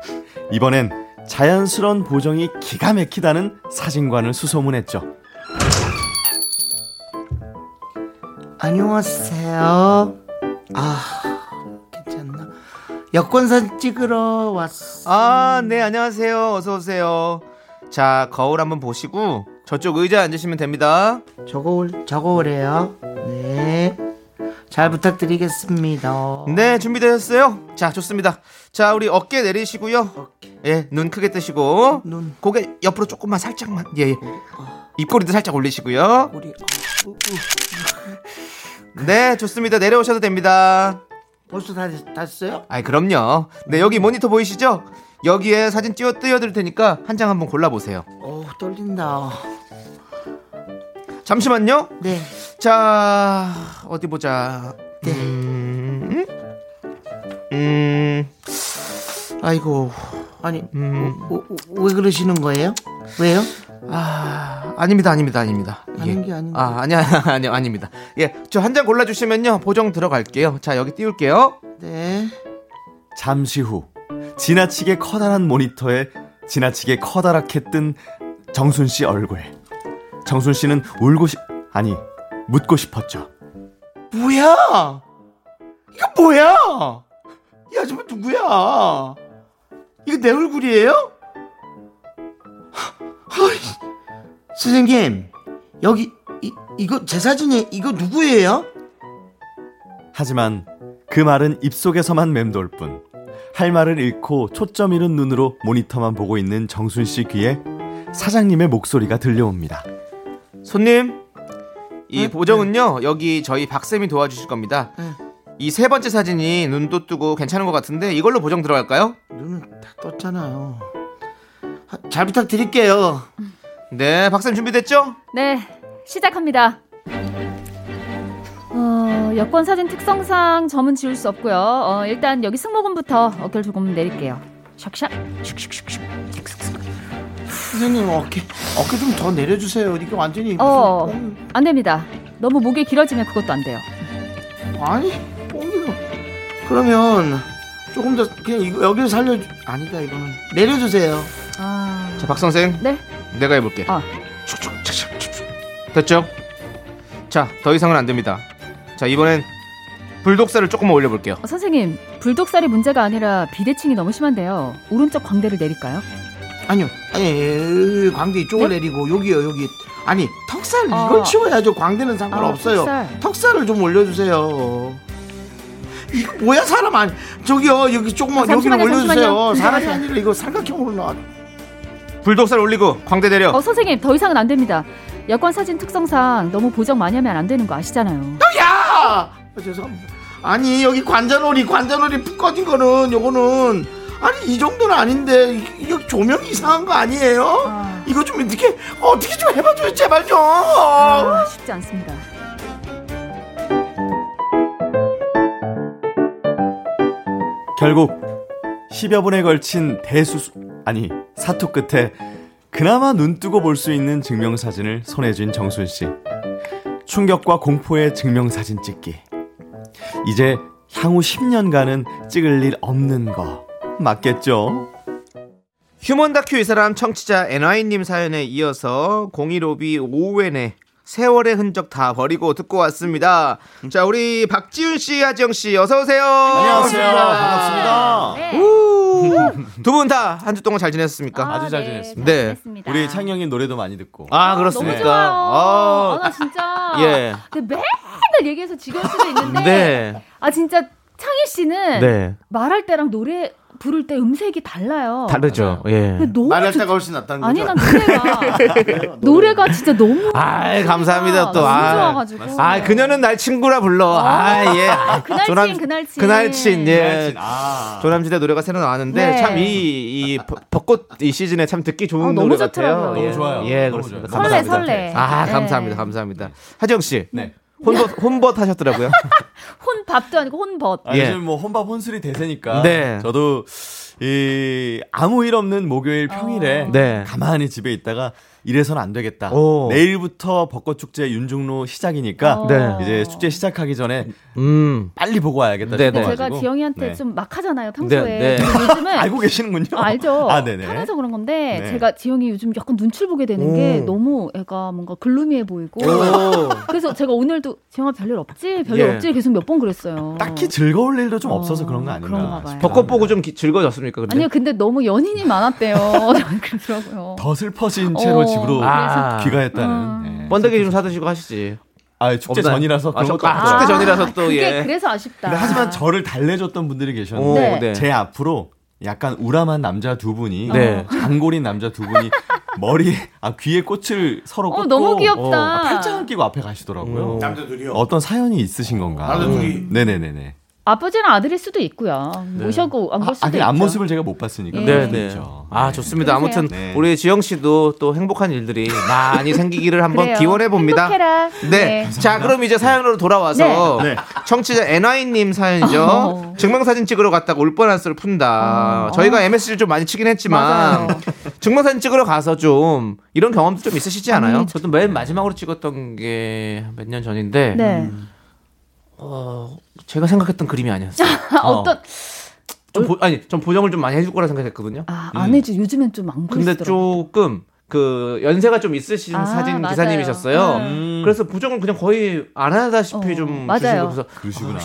이번엔 자연스러운 보정이 기가 막히다는 사진관을 수소문했죠. 안녕하세요. 아, 괜찮나? 여권사진 찍으러 왔어. 아, 네, 안녕하세요. 어서오세요. 자, 거울 한번 보시고 저쪽 의자에 앉으시면 됩니다. 저거 올, 저거 오래요. 네. 잘 부탁드리겠습니다. 네, 준비되셨어요? 자, 좋습니다. 자, 우리 어깨 내리시고요. 오케이. 예, 눈 크게 뜨시고. 눈. 고개 옆으로 조금만 살짝만. 예, 예. 입꼬리도 살짝 올리시고요. 우리 어, 우, 우. 네, 좋습니다. 내려오셔도 됩니다. 벌써 다, 다 했어요? 아이, 그럼요. 네, 여기 모니터 보이시죠? 여기에 사진 띄워 띄워드릴 테니까 한 장 한번 골라보세요. 오, 떨린다. 잠시만요. 네. 자, 어디 보자. 네. 음, 음, 아이고, 아니, 음. 어, 어, 어, 왜 그러시는 거예요? 왜요? 아, 아닙니다, 아닙니다, 아닙니다. 아닌 게 아닌데. 아, 아니, 아니, 아닙니다. 예, 저 한 장 골라주시면요, 보정 들어갈게요. 자, 여기 띄울게요. 네. 잠시 후 지나치게 커다란 모니터에 지나치게 커다랗게 뜬 정순 씨 얼굴. 정순 씨는 울고 싶 아니 묻고 싶었죠. 뭐야? 이거 뭐야? 이 아줌마 누구야? 이거 내 얼굴이에요? 헐, 선생님, 여기 이, 이거 제 사진이 이거 누구예요? 하지만 그 말은 입속에서만 맴돌 뿐. 할 말을 잃고 초점 잃은 눈으로 모니터만 보고 있는 정순 씨 귀에 사장님의 목소리가 들려옵니다. 손님, 이 보정은요 여기 저희 박쌤이 도와주실 겁니다. 이세 번째 사진이 눈도 뜨고 괜찮은 것 같은데 이걸로 보정 들어갈까요? 눈은 다 떴잖아요. 하- 잘 부탁드릴게요. 네, 박쌤 준비됐죠? 네, 시작합니다. 어, 여권 사진 특성상 점은 지울 수 없고요. 어, 일단 여기 승모근부터 어깨를 조금 내릴게요. 샥샥, 슉슉슉슉. 선생님 어깨 어깨 좀 더 내려주세요. 이게 완전히 어, 무슨 안 됩니다. 너무 목이 길어지면 그것도 안 돼요. 뽕- 아니 뽕이가 그러면 조금 더 그냥 이거 여기를 살려 아니다 이거는 내려주세요. 아, 자, 박 선생. 네. 내가 해볼게. 아. 됐죠? 자, 더 이상은 안 됩니다. 자, 이번엔 불독살을 조금만 올려볼게요. 어, 선생님, 불독살이 문제가 아니라 비대칭이 너무 심한데요. 오른쪽 광대를 내릴까요? 아니요 아니 에, 광대 이쪽을 네? 내리고 여기요 여기 아니 턱살 어. 이걸 치워야죠. 광대는 상관없어요. 아, 턱살. 턱살을 좀 올려주세요. 이거 뭐야 사람 아니 저기요 여기 조금만 아, 여기를 잠시만요, 올려주세요. 잠시만요. 사람이. 아니라 이거 삼각형으로 나와. 불독살 올리고 광대 내려. 어, 선생님, 더 이상은 안 됩니다. 여권 사진 특성상 너무 보정 많이 하면 안 되는 거 아시잖아요. 야! 아, 죄송합니다. 아니 여기 관자놀이 관자놀이 푹 꺼진 거는 요거는 아니 이 정도는 아닌데 이- 이거 조명이 이상한 거 아니에요? 아. 이거 좀 어떻게 어떻게 좀 해봐줘요 제발 좀. 아, 쉽지 않습니다. 결국 10여 분에 걸친 대수수 아니 사투 끝에 그나마 눈 뜨고 볼 수 있는 증명사진을 손에 쥔 정순 씨. 충격과 공포의 증명사진 찍기. 이제 향후 10년간은 찍을 일 없는 거 맞겠죠? 휴먼 다큐 이 사람 청취자 NY님 사연에 이어서 015B 오웬의 세월의 흔적 다 버리고 듣고 왔습니다. 자, 우리 박지훈 씨, 하지영 씨, 어서오세요. 안녕하세요. 반갑습니다. 네. 두분 다 한 주 동안 잘 지냈습니까? 아주 잘 네, 지냈습니다. 잘 네. 지냈습니다. 우리 창영님 노래도 많이 듣고. 아, 너무 그렇습니까? 좋아요. 아, 아, 나 진짜. 예. 근데 맨날 얘기해서 지겨울 수도 있는데. 네. 아, 진짜 창희 씨는 네. 말할 때랑 노래 부를 때 음색이 달라요. 다르죠. 예. 너무 말할 좋- 때가 훨씬 낫다는 아니 거죠? 난 노래가 노래가 진짜 너무 아, 감사합니다 또. 너무 아, 좋아가지고. 아, 그녀는 날 친구라 불러. 아, 예. 아, 그날친, 조남- 그날친. 그날친, 예. 아. 조남지대 노래가 새로 나왔는데 네. 참이이 벚꽃 이 시즌에 참 듣기 좋은 아, 너무 노래. 같아요. 너무 예. 좋아요. 예, 너무 그렇습니다. 좋아요. 설레 감사합니다. 설레. 아, 네. 감사합니다. 감사합니다. 하정 씨. 네. 혼벗 혼벗 하셨더라고요. 혼밥도 아니고 혼벗. 아, 예. 요즘 뭐 혼밥 혼술이 대세니까. 네. 저도 이 아무 일 없는 목요일 평일에 네. 가만히 집에 있다가 이래서는 안 되겠다. 오. 내일부터 벚꽃 축제 윤중로 시작이니까 어. 네. 이제 축제 시작하기 전에 음. 빨리 보고 와야겠다 네, 네. 제가. 지영이한테 네. 좀 막 하잖아요 평소에. 네, 네. 요즘은 알고 계시는군요. 어, 알죠. 아, 네네. 편해서 그런 건데 네. 제가 지영이 요즘 약간 눈치를 보게 되는 게 오. 너무 애가 뭔가 글루미해 보이고. 오. 그래서 제가 오늘도 지영아 별일 없지, 별일 예. 없지 계속 몇 번 그랬어요. 딱히 즐거울 일도 좀 어, 없어서 그런 거 아닌가. 싶기도 벚꽃 보고. 좀 기- 즐거워졌습니까? 근데? 아니요, 근데 너무 연인이 많았대요. 그러더라고요. 더 슬퍼진 채로 어, 집으로 아. 귀가했다는. 음. 네. 번데기 좀 사드시고 하시지. 아 축제 없나요? 전이라서 아, 그런 것도 아. 축제 전이라서 또, 그게 예. 그래서 아쉽다. 근데 하지만 저를 달래줬던 분들이 오, 계셨는데 네. 제 앞으로 약간 우람한 남자 두 분이 네. 장골인 남자 두 분이 머리 아 귀에 꽃을 서로 꽂고 어, 너무 귀엽다. 아, 팔짱 끼고 앞에 가시더라고요. 오. 남자 둘이요. 어떤 사연이 있으신 건가? 남자 둘이. 네네네네. 아버지랑 아들일 수도 있고요. 모셔고 안 아, 볼 수도 아, 그 있죠. 앞모습을 제가 못 봤으니까. 네, 그럴 네, 수도 네. 있죠. 아, 네. 좋습니다. 그러세요. 아무튼 네. 우리 지영 씨도 또 행복한 일들이 많이 생기기를 한번. 기원해 봅니다. 행복해라. 네. 자, 그럼 이제 사연으로 돌아와서 네. 청취자 NY님 사연이죠. 어. 증명사진 찍으러 갔다가 울 뻔한 썰을 푼다. 어. 저희가 MSG를 좀 많이 치긴 했지만. 증명사진 찍으러 가서 좀 이런 경험도 좀 있으시지 않아요? 아니, 저도 맨 마지막으로 찍었던 게 몇 년 전인데 네. 어, 제가 생각했던 그림이 아니었어요. 아, 어떤 좀 보, 아니, 좀 보정을 좀 많이 해줄 거라 생각했거든요. 아, 안 해줘. 요즘엔 좀안 근데 그러시더라고요. 조금 그 연세가 좀 있으신 아, 사진 맞아요. 기사님이셨어요. 음. 그래서 부정을 그냥 거의 안 하다시피 어, 좀 맞아요. 주시고 그러시구나.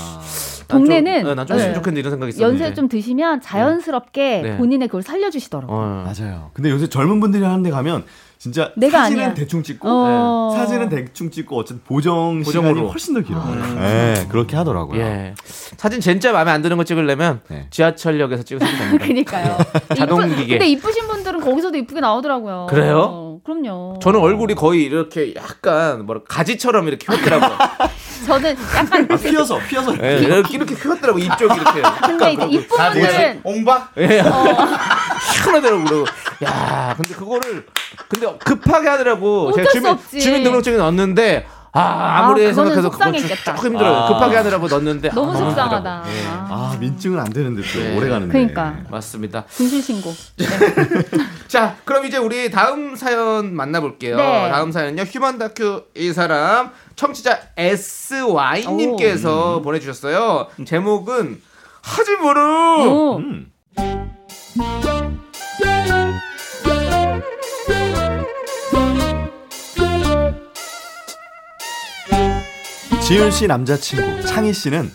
동네는 난좀 했으면 네. 좋겠는데 이런 생각이 있었는데. 연세 좀 드시면 자연스럽게 네. 본인의 그걸 살려주시더라고요. 어. 맞아요. 근데 요새 젊은 분들이 하는데 가면 진짜 내가 사진은 아니야. 대충 찍고 어. 사진은 대충 찍고 어쨌든 보정 시간이 보정으로. 훨씬 더 길어요. 네, 그렇게 하더라고요. 예. 사진 진짜 마음에 안 드는 거 찍으려면 네. 지하철역에서 찍으시면 됩니다. 그니까요. 자동 이쁘- 기계. 근데 이쁘신 분들은 거기서도 이쁘게 나오더라고요. 그래요? 어, 그럼요. 저는 얼굴이 거의 이렇게 약간 뭐라 가지처럼 이렇게 휘었더라고요. 저는 약간 아, 피어서 피어서 예, 이렇게 이렇게 휘었더라고 입쪽이 이렇게. 근데 이제 이쁜 분들은 옹박? 예. 희한하더라고요. 야, 근데 그거를 근데 급하게 하더라고. 어쩔 제가 수 주민 없지. 주민등록증에 넣었는데 아, 아무리 아, 그거 속상했겠다. 조금 힘들어요. 아. 급하게 하느라고 넣었는데 너무 아, 속상하다. 힘들어요. 예. 아 민증은 안 되는데 또 네. 오래 가는데. 그러니까 맞습니다. 분실 신고. 자, 그럼 이제 우리 다음 사연 만나볼게요. 네. 다음 사연은요, 휴먼 다큐 이 사람 청취자 SY님께서 보내주셨어요. 제목은 하지 모르. 오. 음. 지윤 씨 남자친구 창희 씨는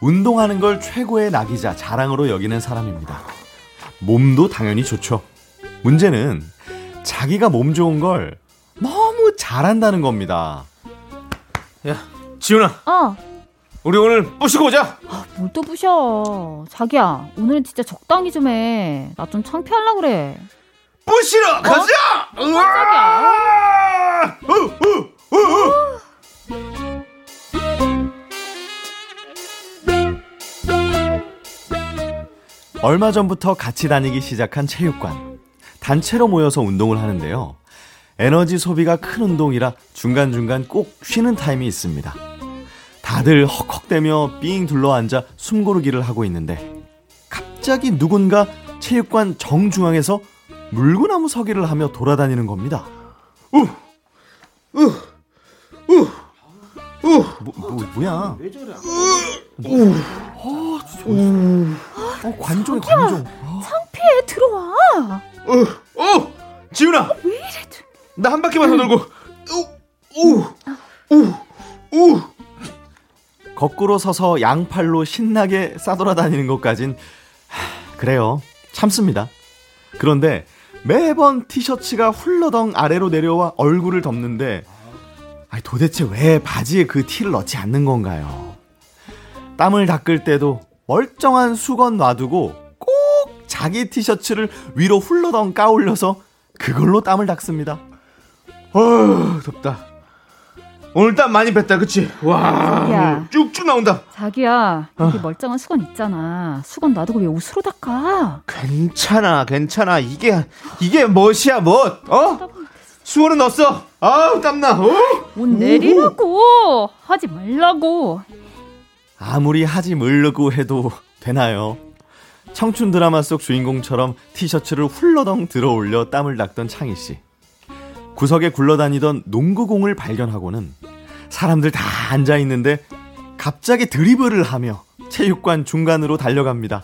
운동하는 걸 최고의 낙이자 자랑으로 여기는 사람입니다. 몸도 당연히 좋죠. 문제는 자기가 몸 좋은 걸 너무 잘한다는 겁니다. 야, 지훈아, 어, 우리 오늘 뿌시고 오자. 뭘또 부셔. 자기야, 오늘은 진짜 적당히 좀 해. 나 좀 창피하려 그래. 뿌시러 가자. 깜짝이야. 얼마 전부터 같이 다니기 시작한 체육관. 단체로 모여서 운동을 하는데요. 에너지 소비가 큰 운동이라 중간중간 꼭 쉬는 타임이 있습니다. 다들 헉헉대며 삥 둘러앉아 숨고르기를 하고 있는데 갑자기 누군가 체육관 정중앙에서 물구나무 서기를 하며 돌아다니는 겁니다. 뭐, 뭐, 뭐 야? 왜 저래? 어. 어, 관종이 관종. 창피해, 들어와. 어, 어, 지훈아. 왜 이래? 나 한 바퀴만 더 돌고. 우, 우, 우, 우. 거꾸로 서서 양팔로 신나게 싸돌아다니는 것까진 하, 그래요. 참습니다. 그런데 매번 티셔츠가 훌러덩 아래로 내려와 얼굴을 덮는데 아니, 도대체 왜 바지에 그 티를 넣지 않는 건가요? 땀을 닦을 때도 멀쩡한 수건 놔두고 꼭 자기 티셔츠를 위로 훌러덩 까올려서 그걸로 땀을 닦습니다. 어, 덥다. 오늘 땀 많이 뺐다, 그치? 와, 야. 쭉쭉 나온다. 자기야, 여기 멀쩡한 수건 있잖아. 수건 놔두고 왜 옷으로 닦아? 괜찮아, 괜찮아. 이게 이게 멋이야, 멋. 어? 수건은 넣었어. 아우 땀나. 어? 옷 내리라고 하지 말라고. 아무리 하지 말려고 해도 되나요? 청춘 드라마 속 주인공처럼 티셔츠를 훌러덩 들어 올려 땀을 닦던 창희 씨. 구석에 굴러다니던 농구공을 발견하고는 사람들 다 앉아 있는데 갑자기 드리블을 하며 체육관 중간으로 달려갑니다.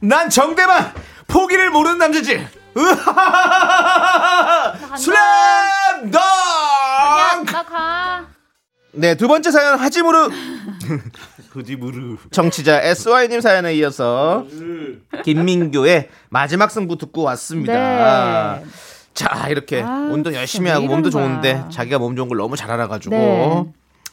난 정대만 포기를 모르는 남자지. 슬램덩. 네, 두 번째 사연 하지무르. 정치자 SY님 사연에 이어서 김민교의 마지막 승부 듣고 왔습니다. 네. 자, 이렇게 아, 운동 열심히 왜 하고 몸도 거야. 좋은데 자기가 몸 좋은 걸 너무 잘 알아가지고 네.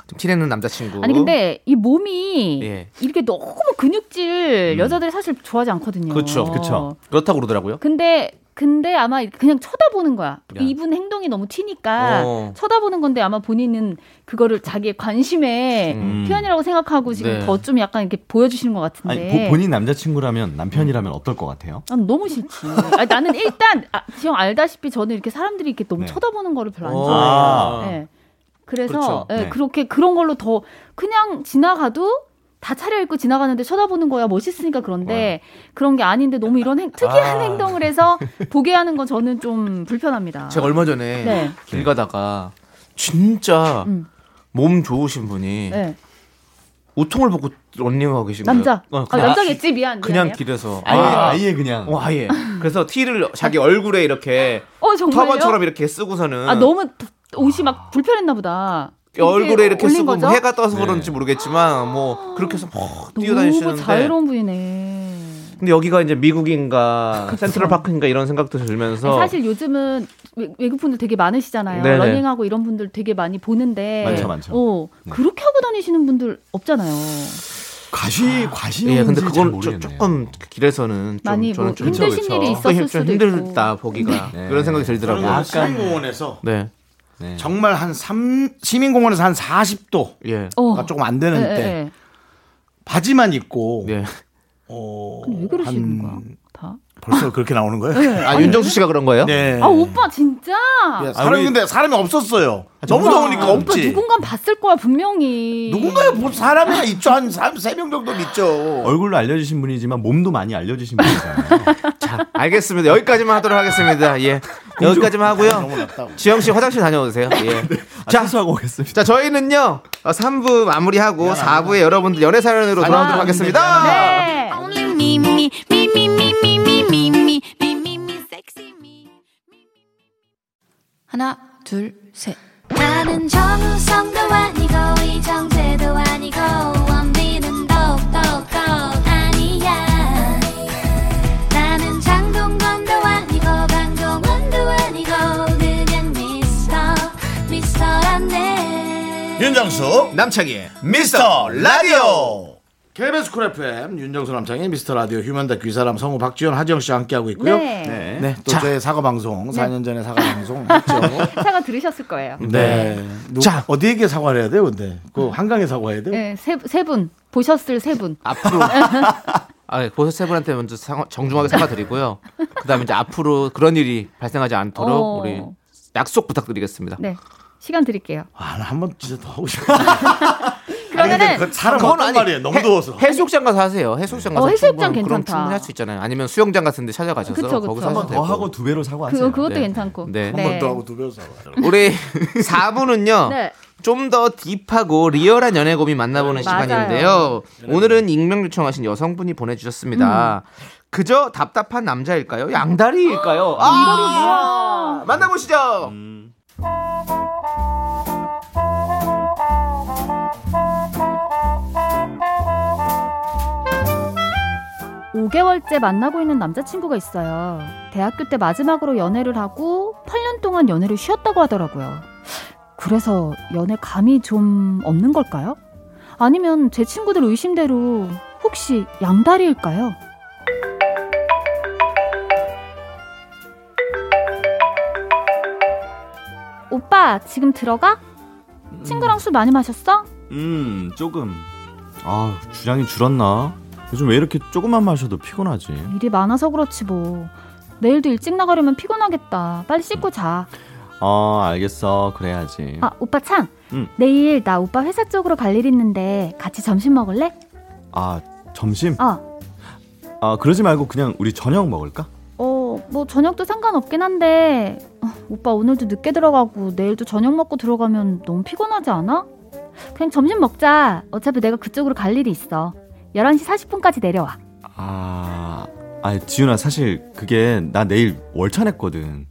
좀 티내는 남자친구. 아니 근데 이 몸이 예. 이렇게 너무 근육질 여자들이 사실 좋아하지 않거든요. 그쵸, 그쵸. 그렇다고 그러더라고요. 근데 근데 아마 그냥 쳐다보는 거야. 야. 이분 행동이 너무 튀니까 어. 쳐다보는 건데 아마 본인은 그거를 자기의 관심의 음. 표현이라고 생각하고 지금 네. 더좀 약간 이렇게 보여주시는 것 같은데. 아니, 보- 본인 남자친구라면 남편이라면 어떨 것 같아요? 난 너무 싫지. 아니, 나는 일단 아, 지금 알다시피 저는 이렇게 사람들이 이렇게 너무 네. 쳐다보는 거를 별로 안 어. 좋아해요. 아. 네. 그래서 그렇죠. 예, 네. 그렇게 그런 걸로 더 그냥 지나가도 다 차려입고 지나가는데 쳐다보는 거야 멋있으니까 그런데 그런 게 아닌데 너무 이런 행- 특이한 행동을 해서 보게 하는 건 저는 좀 불편합니다. 제가 얼마 전에 네. 길 가다가 진짜 음. 몸 좋으신 분이 네. 우통을 벗고 런닝하고 계신 거예요. 남자. 어, 아, 남자겠지 미안. 그냥 미안해요. 길에서 아예, 아예 아예 그냥. 어, 아예. 그래서 티를 자기 얼굴에 이렇게 어 정말요? 터번처럼 이렇게 쓰고서는 아 너무 옷이 막 불편했나 보다. 얼굴에 이렇게 쓰고 거죠? 뭐 해가 떠서 네. 그런지 모르겠지만 뭐 그렇게 해서 막 너무 뛰어다니시는데 자유로운 분이네. 근데 여기가 이제 미국인가 센트럴 파크인가 이런 생각도 들면서 아니, 사실 요즘은 외, 외국 분들 되게 많으시잖아요. 네네. 러닝하고 이런 분들 되게 많이 보는데. 많죠, 많죠. 어, 네. 그렇게 하고 다니시는 분들 없잖아요. 과시 과시. 예, 근데 잘 그건 조, 모르겠네요. 조금 길에서는 좀 많이 저는 뭐좀 힘드신 그쵸, 일이 그쵸. 있었을 좀 수도 힘들다 있고. 보기가 네. 그런 생각이 들더라고요. 저는 시민공원에서 네, 네. 정말 한 3, 시민공원에서 한 40도가 예, 어. 조금 안 되는 예, 때 예, 예. 바지만 입고 예. 어, 왜 그러시는 한- 거야? 다? 벌써 그렇게 나오는 거예요? 아 윤정수 씨가 그런 거예요? 네. 아 오빠 진짜. 예, 사람이 우리- 근데 사람이 없었어요. 너무 오빠, 더우니까 오빠 없지. 누군가 봤을 거야 분명히. 누군가요? 뭐 사람이 있죠. 한 3, 3명 정도 있죠. 얼굴로 알려주신 분이지만 몸도 많이 알려주신 분이잖아요. 자, 알겠습니다. 여기까지만 하도록 하겠습니다. 예, 여기까지만 하고요. 지영 씨 화장실 다녀오세요. 예. 자, 수하고 오겠습니다. 자, 저희는요. 어, 3부 마무리하고 4부에 여러분들 연애 사연으로 돌아오도록 하겠습니다. 하나, 둘, 셋. 나는 정성도 아니고 이정재도 아니고 원빈은 윤정수 남창희의 미스터 라디오 KBS 쿨 FM 윤정수 남창희의 미스터 라디오 휴먼 다큐 이 사람 성우 박지현 하지영 씨와 함께하고 있고요. 네. 네. 네, 또 저의 사과 방송 4년 전에 사과 방송 했죠. 사과 들으셨을 거예요. 네. 누, 자. 어디에게 사과를 해야 돼요, 근데? 그 한강에 사과해야 돼요? 네, 세, 세 분. 보셨을 세 분. 앞으로. 아, 보석 세 분한테 먼저 사- 정중하게 사과드리고요. 그 다음에 이제 앞으로 그런 일이 발생하지 않도록 어. 우리 약속 부탁드리겠습니다. 네. 시간 드릴게요. 아, 나 한 번 진짜 더 하고 싶어. 그러면은 그 사람 그건 어떤 아니, 말이에요? 너무 해- 더워서. 해수욕장 가서 하세요. 해수욕장 가서 어, 해수욕장 충분- 괜찮다. 충분히 할 수 있잖아요. 아니면 수영장 같은 데 찾아가셔서 그쵸, 그쵸. 거기서 한 하셔도 번 되고. 더 하고 두 배로 사과하세요. 그거 그것도 네. 괜찮고. 네. 한 번더 하고 두 배로 사과. 우리 4부는요. 네. 좀더 딥하고 리얼한 연애 고민 만나보는 맞아요. 시간인데요. 오늘은 익명 요청하신 여성분이 보내주셨습니다. 그저 답답한 남자일까요? 양다리일까요? 아, 만나보시죠. 5개월째 만나고 있는 남자친구가 있어요. 대학교 때 마지막으로 연애를 하고 8년 동안 연애를 쉬었다고 하더라고요. 그래서 연애 감이 좀 없는 걸까요? 아니면 제 친구들 의심대로 혹시 양다리일까요? 오빠, 지금 들어가? 친구랑 술 많이 마셨어? 음, 조금. 아, 주량이 줄었나? 요즘 왜 이렇게 조금만 마셔도 피곤하지? 일이 많아서 그렇지 뭐. 내일도 일찍 나가려면 피곤하겠다. 빨리 씻고 자. 어, 알겠어. 그래야지. 아, 오빠 참. 응. 내일 나 오빠 회사 쪽으로 갈 일 있는데 같이 점심 먹을래? 아, 점심? 어. 아, 그러지 말고 그냥 우리 저녁 먹을까? 어, 뭐 저녁도 상관없긴 한데 어, 오빠 오늘도 늦게 들어가고 내일도 저녁 먹고 들어가면 너무 피곤하지 않아? 그냥 점심 먹자. 어차피 내가 그쪽으로 갈 일이 있어. 11시 40분까지 내려와. 아, 아, 지윤아, 사실 그게 나 내일 월차 냈거든.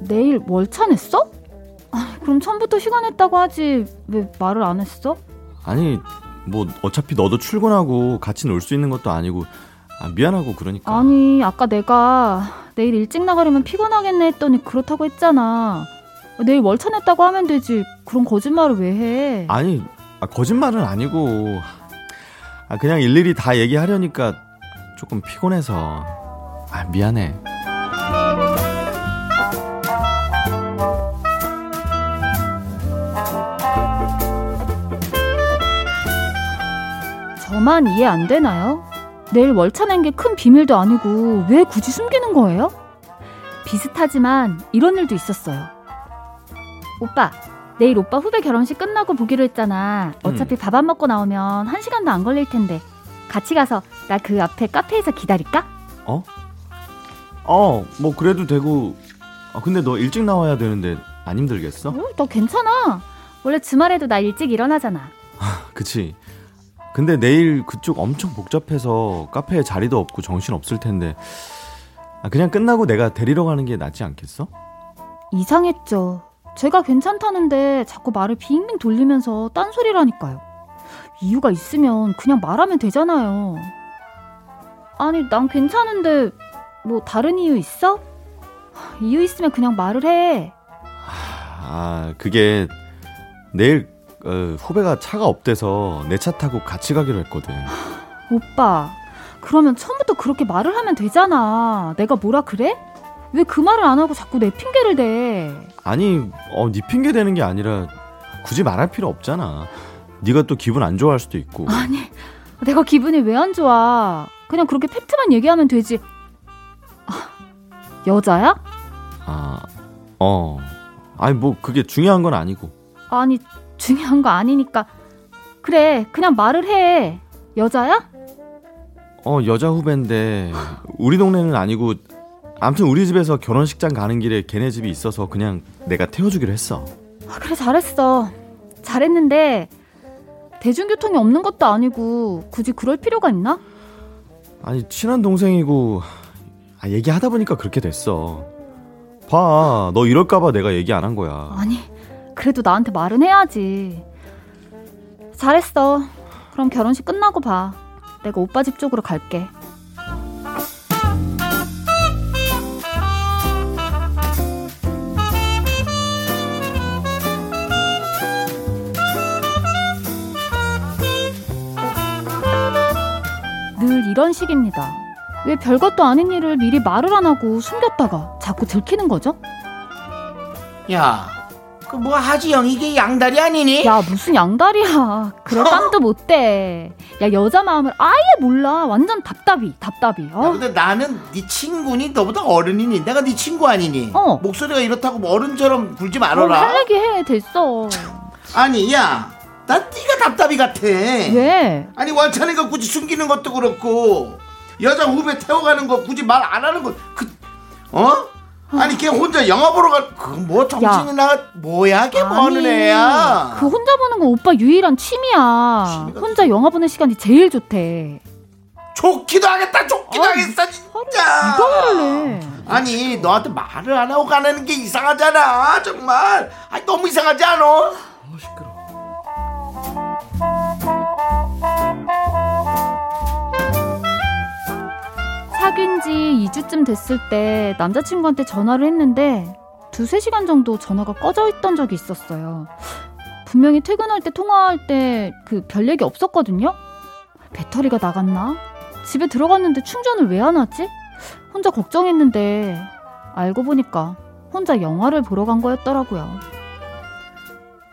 내일 월차 냈어? 아, 그럼 처음부터 휴가 냈다고 하지 왜 말을 안 했어? 아니, 뭐 어차피 너도 출근하고 같이 놀 수 있는 것도 아니고 아, 미안하고 그러니까. 아니 아까 내가 내일 일찍 나가려면 피곤하겠네 했더니 그렇다고 했잖아 내일 월차 냈다고 하면 되지 그런 거짓말을 왜 해? 아니, 아, 거짓말은 아니고 아, 그냥 일일이 다 얘기하려니까 조금 피곤해서 아, 미안해. 저만 이해 안 되나요? 내일 월차 낸 게 큰 비밀도 아니고 왜 굳이 숨기는 거예요? 비슷하지만 이런 일도 있었어요. 오빠, 내일 오빠 후배 결혼식 끝나고 보기로 했잖아. 어차피 밥안 먹고 나오면 한 시간도 안 걸릴 텐데. 같이 가서 나 그 앞에 카페에서 기다릴까? 어? 어, 뭐 그래도 되고. 아, 근데 너 일찍 나와야 되는데 안 힘들겠어? 어, 너 괜찮아. 원래 주말에도 나 일찍 일어나잖아. 그치. 근데 내일 그쪽 엄청 복잡해서 카페에 자리도 없고 정신 없을 텐데. 아, 그냥 끝나고 내가 데리러 가는 게 낫지 않겠어? 이상했죠. 제가 괜찮다는데 자꾸 말을 빙빙 돌리면서 딴소리라니까요. 이유가 있으면 그냥 말하면 되잖아요. 아니, 난 괜찮은데 뭐 다른 이유 있어? 하, 이유 있으면 그냥 말을 해. 아, 그게 내일 어, 후배가 차가 없대서 내 차 타고 같이 가기로 했거든. 오빠, 그러면 처음부터 그렇게 말을 하면 되잖아. 내가 뭐라 그래? 왜 그 말을 안 하고 자꾸 내 핑계를 대? 아니, 어, 네 핑계 대는 게 아니라 굳이 말할 필요 없잖아. 네가 또 기분 안 좋아할 수도 있고. 아니, 내가 기분이 왜 안 좋아? 그냥 그렇게 팩트만 얘기하면 되지. 아, 여자야? 아, 어. 아니 뭐 그게 중요한 건 아니고. 아니, 중요한 거 아니니까. 그래, 그냥 말을 해. 여자야? 어, 여자 후배인데 우리 동네는 아니고 아무튼 우리 집에서 결혼식장 가는 길에 걔네 집이 있어서 그냥 내가 태워주기로 했어. 아, 그래, 잘했어. 잘했는데, 대중교통이 없는 것도 아니고, 굳이 그럴 필요가 있나? 아니 친한 동생이고 아, 얘기하다 보니까 그렇게 됐어. 봐, 너 이럴까봐 내가 얘기 안 한 거야. 아니, 그래도 나한테 말은 해야지. 잘했어. 그럼 결혼식 끝나고 봐. 내가 오빠 집 쪽으로 갈게. 늘 이런 식입니다. 왜 별것도 아닌 일을 미리 말을 안 하고 숨겼다가 자꾸 들키는 거죠? 야, 그 뭐 하지영 이게 양다리 아니니? 야 무슨 양다리야 그럴 깜도 못 돼 야 여자 마음을 아예 몰라 완전 답답이 답답이 야, 어? 근데 나는 네 친구니 너보다 어른이니 내가 네 친구 아니니? 어. 목소리가 이렇다고 뭐 어른처럼 굴지 어, 말아라. 할 얘기 해 됐어 아니 야, 난 네가 답답이 같아. 왜? 아니 원찬이가 굳이 숨기는 것도 그렇고 여자 후배 태워가는 거 굳이 말 안 하는 거 그 어? 아니 걔 혼자 영화 보러 갈그뭐 정신이 야. 나 뭐야 걔뭐 하는 아니, 애야? 그 혼자 보는 거 오빠 유일한 취미야 혼자 영화 보는 시간이 제일 좋대 좋기도 하겠다 좋기도 하겠어 진짜 해 아니 너한테 말을 안 하고 가는 게 이상하잖아 정말 아니 너무 이상하지 않아? 사귄 지 2주쯤 됐을 때 남자친구한테 전화를 했는데 두세 시간 정도 전화가 꺼져 있던 적이 있었어요. 분명히 퇴근할 때 통화할 때 그 별 얘기 없었거든요? 배터리가 나갔나? 집에 들어갔는데 충전을 왜 안 하지? 혼자 걱정했는데 알고 보니까 혼자 영화를 보러 간 거였더라고요.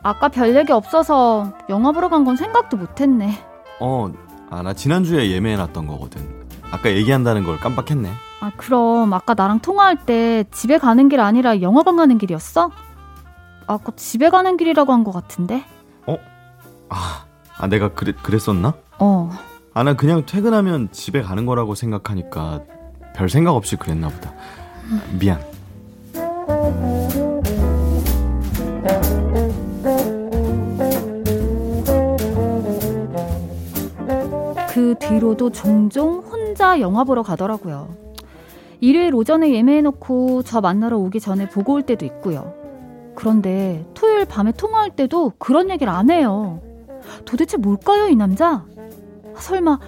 아까 별 얘기 없어서 영화 보러 간 건 생각도 못 했네. 어, 아 나 지난주에 예매해놨던 거거든. 아까 얘기한다는 걸 깜빡했네. 아, 그럼 아까 나랑 통화할 때 집에 가는 길 아니라 영화관 가는 길이었어? 아까 집에 가는 길이라고 한 것 같은데? 아, 아 내가 그랬 그랬었나? 어. 아난 그냥 퇴근하면 집에 가는 거라고 생각하니까 별 생각 없이 그랬나 보다. 미안. 그 뒤로도 종종 혼자 영화 보러 가더라고요. 일요일 오전에 예매해놓고 저 만나러 오기 전에 보고 올 때도 있고요. 그런데 토요일 밤에 통화할 때도 그런 얘기를 안 해요. 도대체 뭘까요, 이 남자? 설마,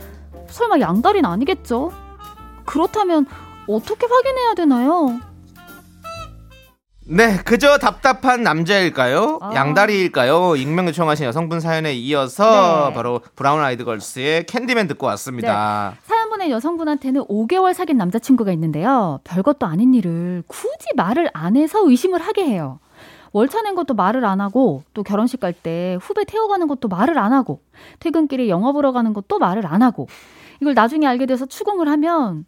설마 양다리는 아니겠죠? 그렇다면 어떻게 확인해야 되나요? 네, 그저 답답한 남자일까요? 아. 양다리일까요? 익명 요청하신 여성분 사연에 이어서 네. 바로 브라운 아이드 걸스의 Candy Man 듣고 왔습니다. 사연 보낸 여성분한테는 5개월 사귄 남자친구가 있는데요. 별것도 아닌 일을 굳이 말을 안 해서 의심을 하게 해요. 월차 낸 것도 말을 안 하고, 또 결혼식 갈 때 후배 태워가는 것도 말을 안 하고, 퇴근길에 영화 보러 가는 것도 말을 안 하고, 이걸 나중에 알게 돼서 추궁을 하면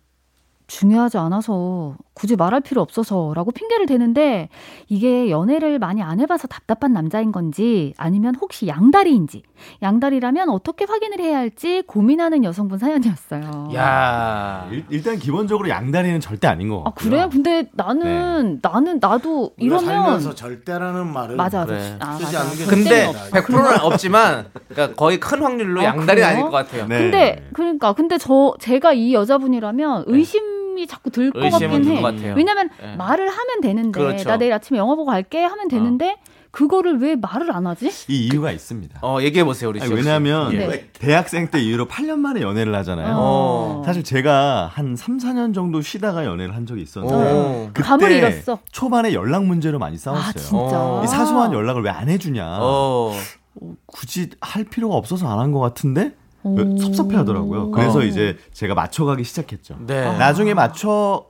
중요하지 않아서 굳이 말할 필요 없어서라고 핑계를 대는데 이게 연애를 많이 안 해봐서 답답한 남자인 건지 아니면 혹시 양다리인지 양다리라면 어떻게 확인을 해야 할지 고민하는 여성분 사연이었어요. 야. 일, 일단 기본적으로 양다리는 절대 아닌 거아 같고요. 그래? 근데 나는 나는 나도 이러면 살면서 절대라는 말을 맞아 그래. 아, 쓰지 맞아. 않는 게 근데 절대입니다. 100%는 없지만 그러니까 거의 큰 확률로 아, 양다리는 그래요? 아닐 것 같아요. 네. 근데 그러니까 근데 저 제가 이 여자분이라면 의심 이 자꾸 들 것 같긴 들 해. 것 같아요. 왜냐면 네. 말을 하면 되는데 그렇죠. 나 내일 아침에 영화 보고 갈게 하면 되는데 그거를 왜 말을 안 하지? 이 이유가 있습니다. 어, 얘기해 보세요, 우리 아니, 씨. 왜냐하면 네. 대학생 때 이후로 8년 만에 연애를 하잖아요. 어. 사실 제가 한 3, 4년 정도 쉬다가 연애를 한 적이 있었는데 오. 그때 감을 잃었어. 초반에 연락 문제로 많이 아 싸웠어요. 진짜. 어. 이 사소한 연락을 왜 안 해주냐. 어. 어, 굳이 할 필요가 없어서 안 한 것 같은데 오. 섭섭해 하더라고요. 그래서 어. 이제 제가 맞춰가기 시작했죠. 네. 나중에 맞춰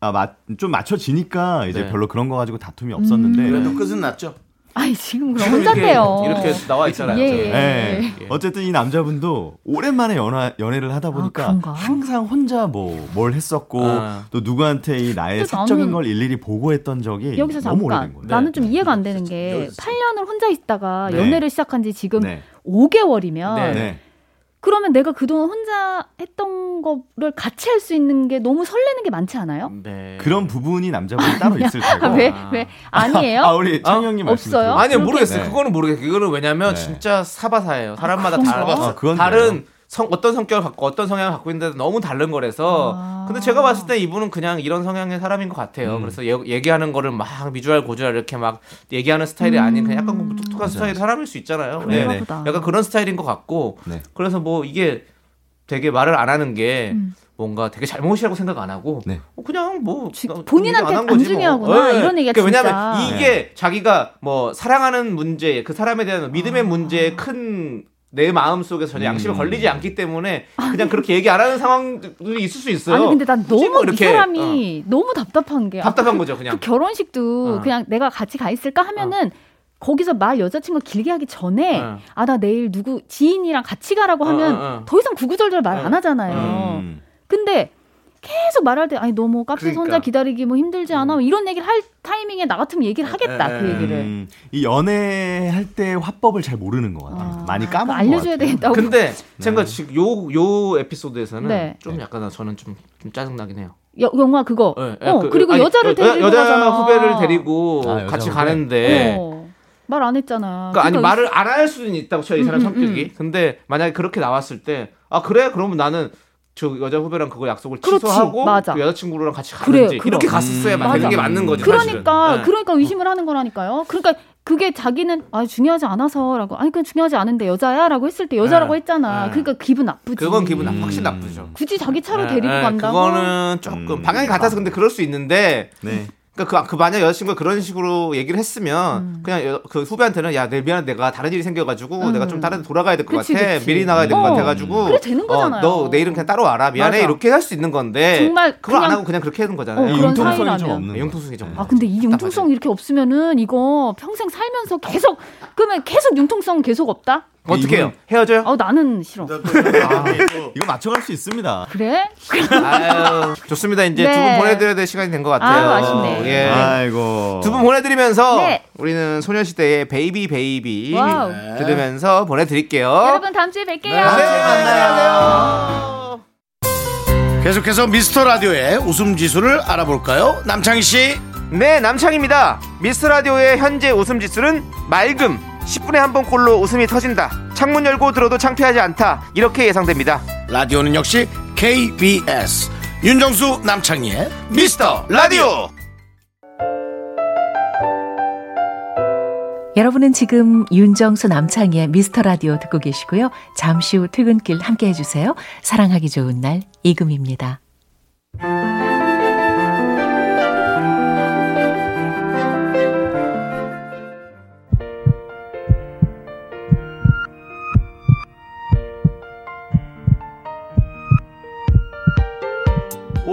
아, 맞, 좀 맞춰지니까 이제 네. 별로 그런 거 가지고 다툼이 없었는데 그래도 끝은 났죠. 아니 지금 그럼 혼자인데요. 이렇게 나와 있잖아요. 예. 예. 네. 어쨌든 이 남자분도 오랜만에 연하, 연애를 하다 보니까 그런가? 항상 혼자 뭐 뭘 했었고 아. 또 누구한테 이 나의 사적인 걸 일일이 보고했던 적이 여기서 너무 잠깐 오래된 거예요. 나는 좀 이해가 안 되는 게 8년을 혼자 있다가 네. 연애를 시작한 지 지금 네. 5개월이면 네. 네. 그러면 내가 그동안 혼자 했던 거를 같이 할 수 있는 게 너무 설레는 게 많지 않아요? 네. 그런 부분이 남자분이 따로 있을 테고. 아, 왜? 왜? 아니에요? 아, 우리 창희 형님 말씀 없어요? 아니요 모르겠어요. 네. 그거는 모르겠어요. 그거는 왜냐면 네. 진짜 사바사예요. 사람마다 그런가? 다르 아, 그건 다른. 성, 어떤 성격을 갖고 어떤 성향을 갖고 있는데 너무 다른 거라서. 아. 근데 제가 봤을 때 이분은 그냥 이런 성향의 사람인 것 같아요. 음. 그래서 얘, 얘기하는 거를 막 미주알 고주알 이렇게 막 얘기하는 스타일이 아닌 그냥 약간 뭐 뚝뚝한 스타일 사람일 수 있잖아요. 네. 보다. 약간 그런 스타일인 것 같고. 네. 그래서 뭐 이게 되게 말을 안 하는 게 음. 뭔가 되게 잘못이라고 생각 안 하고 네. 어, 그냥 뭐 지- 나- 본인한테 얘기 안한 거지 뭐. 안중요하구나, 이런 얘기가 그러니까. 왜냐면 이게 자기가 뭐 사랑하는 문제 그 사람에 대한 믿음의 아. 문제에 큰 내 마음 속에서 전혀 양심에 음. 걸리지 않기 때문에 그냥 그렇게 얘기 안 하는 상황들이 있을 수 있어요. 아니 근데 난 굳이 너무 뭐이 사람이 너무 답답한 게 어, 답답한 아, 거죠 그, 그냥. 그 결혼식도 어. 그냥 내가 같이 가 있을까 하면은 거기서 말 여자친구 길게 하기 전에 어. 아나 내일 누구 지인이랑 같이 가라고 어, 하면 어, 어. 더 이상 구구절절 말안 어. 하잖아요. 음. 근데 계속 말할 때 아니 너무 카페에서 그러니까. 혼자 기다리기 뭐 힘들지 않아 이런 얘기를 할 타이밍에 나 같으면 얘기를 하겠다 에, 그 에, 얘기를 음, 이 연애할 때 화법을 잘 모르는 것 같아요. 아, 많이 까먹은 알려줘야 것 같아요. 되겠다고 근데 제가 지금 요 요 에피소드에서는 네. 좀 약간 저는 좀, 좀 짜증 나긴 해요. 여- 영화 그거 예, 예, 어 그- 그리고 아니, 여자를 여- 데리고 여자 가잖아 후배를 데리고 아, 같이 후배? 가는데 어, 말안 했잖아 그러니까 아니 그러니까 말을 안 할 수는 있다고 쳐요 이 사람 음, 음, 성격이. 근데 만약에 그렇게 나왔을 때 아 그래 그러면 나는 저 여자 후배랑 그거 약속을 그렇지, 취소하고 맞아. 그 여자친구랑 같이 그래요, 가든지 그럼. 이렇게 갔었어야 음, 되는 맞아. 게 맞는 거죠. 그러니까 사실은. 네. 그러니까 의심을 하는 거라니까요. 그러니까 그게 자기는 아 중요하지 않아서라고 아니 그냥 중요하지 않은데 여자야라고 했을 때 여자라고 네. 했잖아. 네. 그러니까 기분 나쁘지. 그건 기분 나 음. 확실히 나쁘죠. 굳이 자기 차로 예, 데리고 예, 간다고. 그거는 조금 음. 방향이 같아서 근데 그럴 수 있는데 네. 그러니까 그, 그 만약 여자친구가 그런 식으로 얘기를 했으면 음. 그냥 여- 그 후배한테는 야 내일 미안해 내가 다른 일이 생겨가지고 음. 내가 좀 다른 데 돌아가야 될 것 같아 그치. 미리 나가야 될것 어. 같아가지고 그래, 되는 거잖아요. 어, 너 내일은 그냥 따로 와라 미안해 맞아. 이렇게 할 수 있는 건데 정말 그걸 안 그냥- 하고 그냥 그렇게 하는 거잖아요. 어, 융통성이 좀. 없는 네, 융통성이 좀. 아 근데 이 융통성 이렇게 없으면은 이거 평생 살면서 계속 그러면 계속 융통성 계속 없다? 어떻게 해요? 헤어져요? 어 나는 싫어. 이거 맞춰갈 수 있습니다. 그래? 아유, 좋습니다. 이제 네. 두분 보내드려야 될 시간이 된 것 같아요. 아, 아쉽네. 예. 아이고. 두 분 보내드리면서 네. 우리는 소녀시대의 Baby Baby wow. 들으면서 보내드릴게요. 여러분 다음 주에 뵐게요. 네, 만나요. 계속해서 미스터 라디오의 웃음 지수를 알아볼까요? 남창희 씨. 네, 남창입니다. 미스 라디오의 현재 웃음 지수는 맑음. 10분에 한 번 꼴로 웃음이 터진다. 창문 열고 들어도 창피하지 않다. 이렇게 예상됩니다. 라디오는 역시 KBS. 윤정수 남창희의 미스터 라디오. 여러분은 지금 윤정수 남창희의 미스터 라디오 듣고 계시고요. 잠시 후 퇴근길 함께 해주세요. 사랑하기 좋은 날 이금희입니다.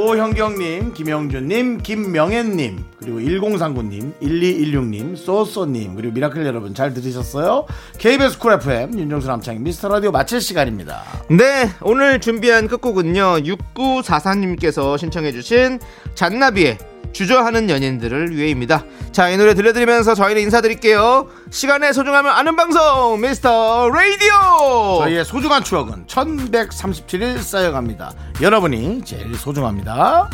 오형경님, 김영준님, 김명현님, 그리고 1039님, 1216님, 쏘쏘님, 그리고 미라클 여러분 잘 들으셨어요? KBS Cool FM, 윤정수 남창희 미스터 라디오 마칠 시간입니다. 네, 오늘 준비한 끝곡은요. 6944님께서 신청해주신 잔나비의 주저하는 연인들을 위해입니다. 자, 이 노래 들려드리면서 저희는 인사드릴게요. 시간의 소중함을 아는 방송, 미스터 라디오! 저희의 소중한 추억은 1137일 쌓여갑니다. 여러분이 제일 소중합니다.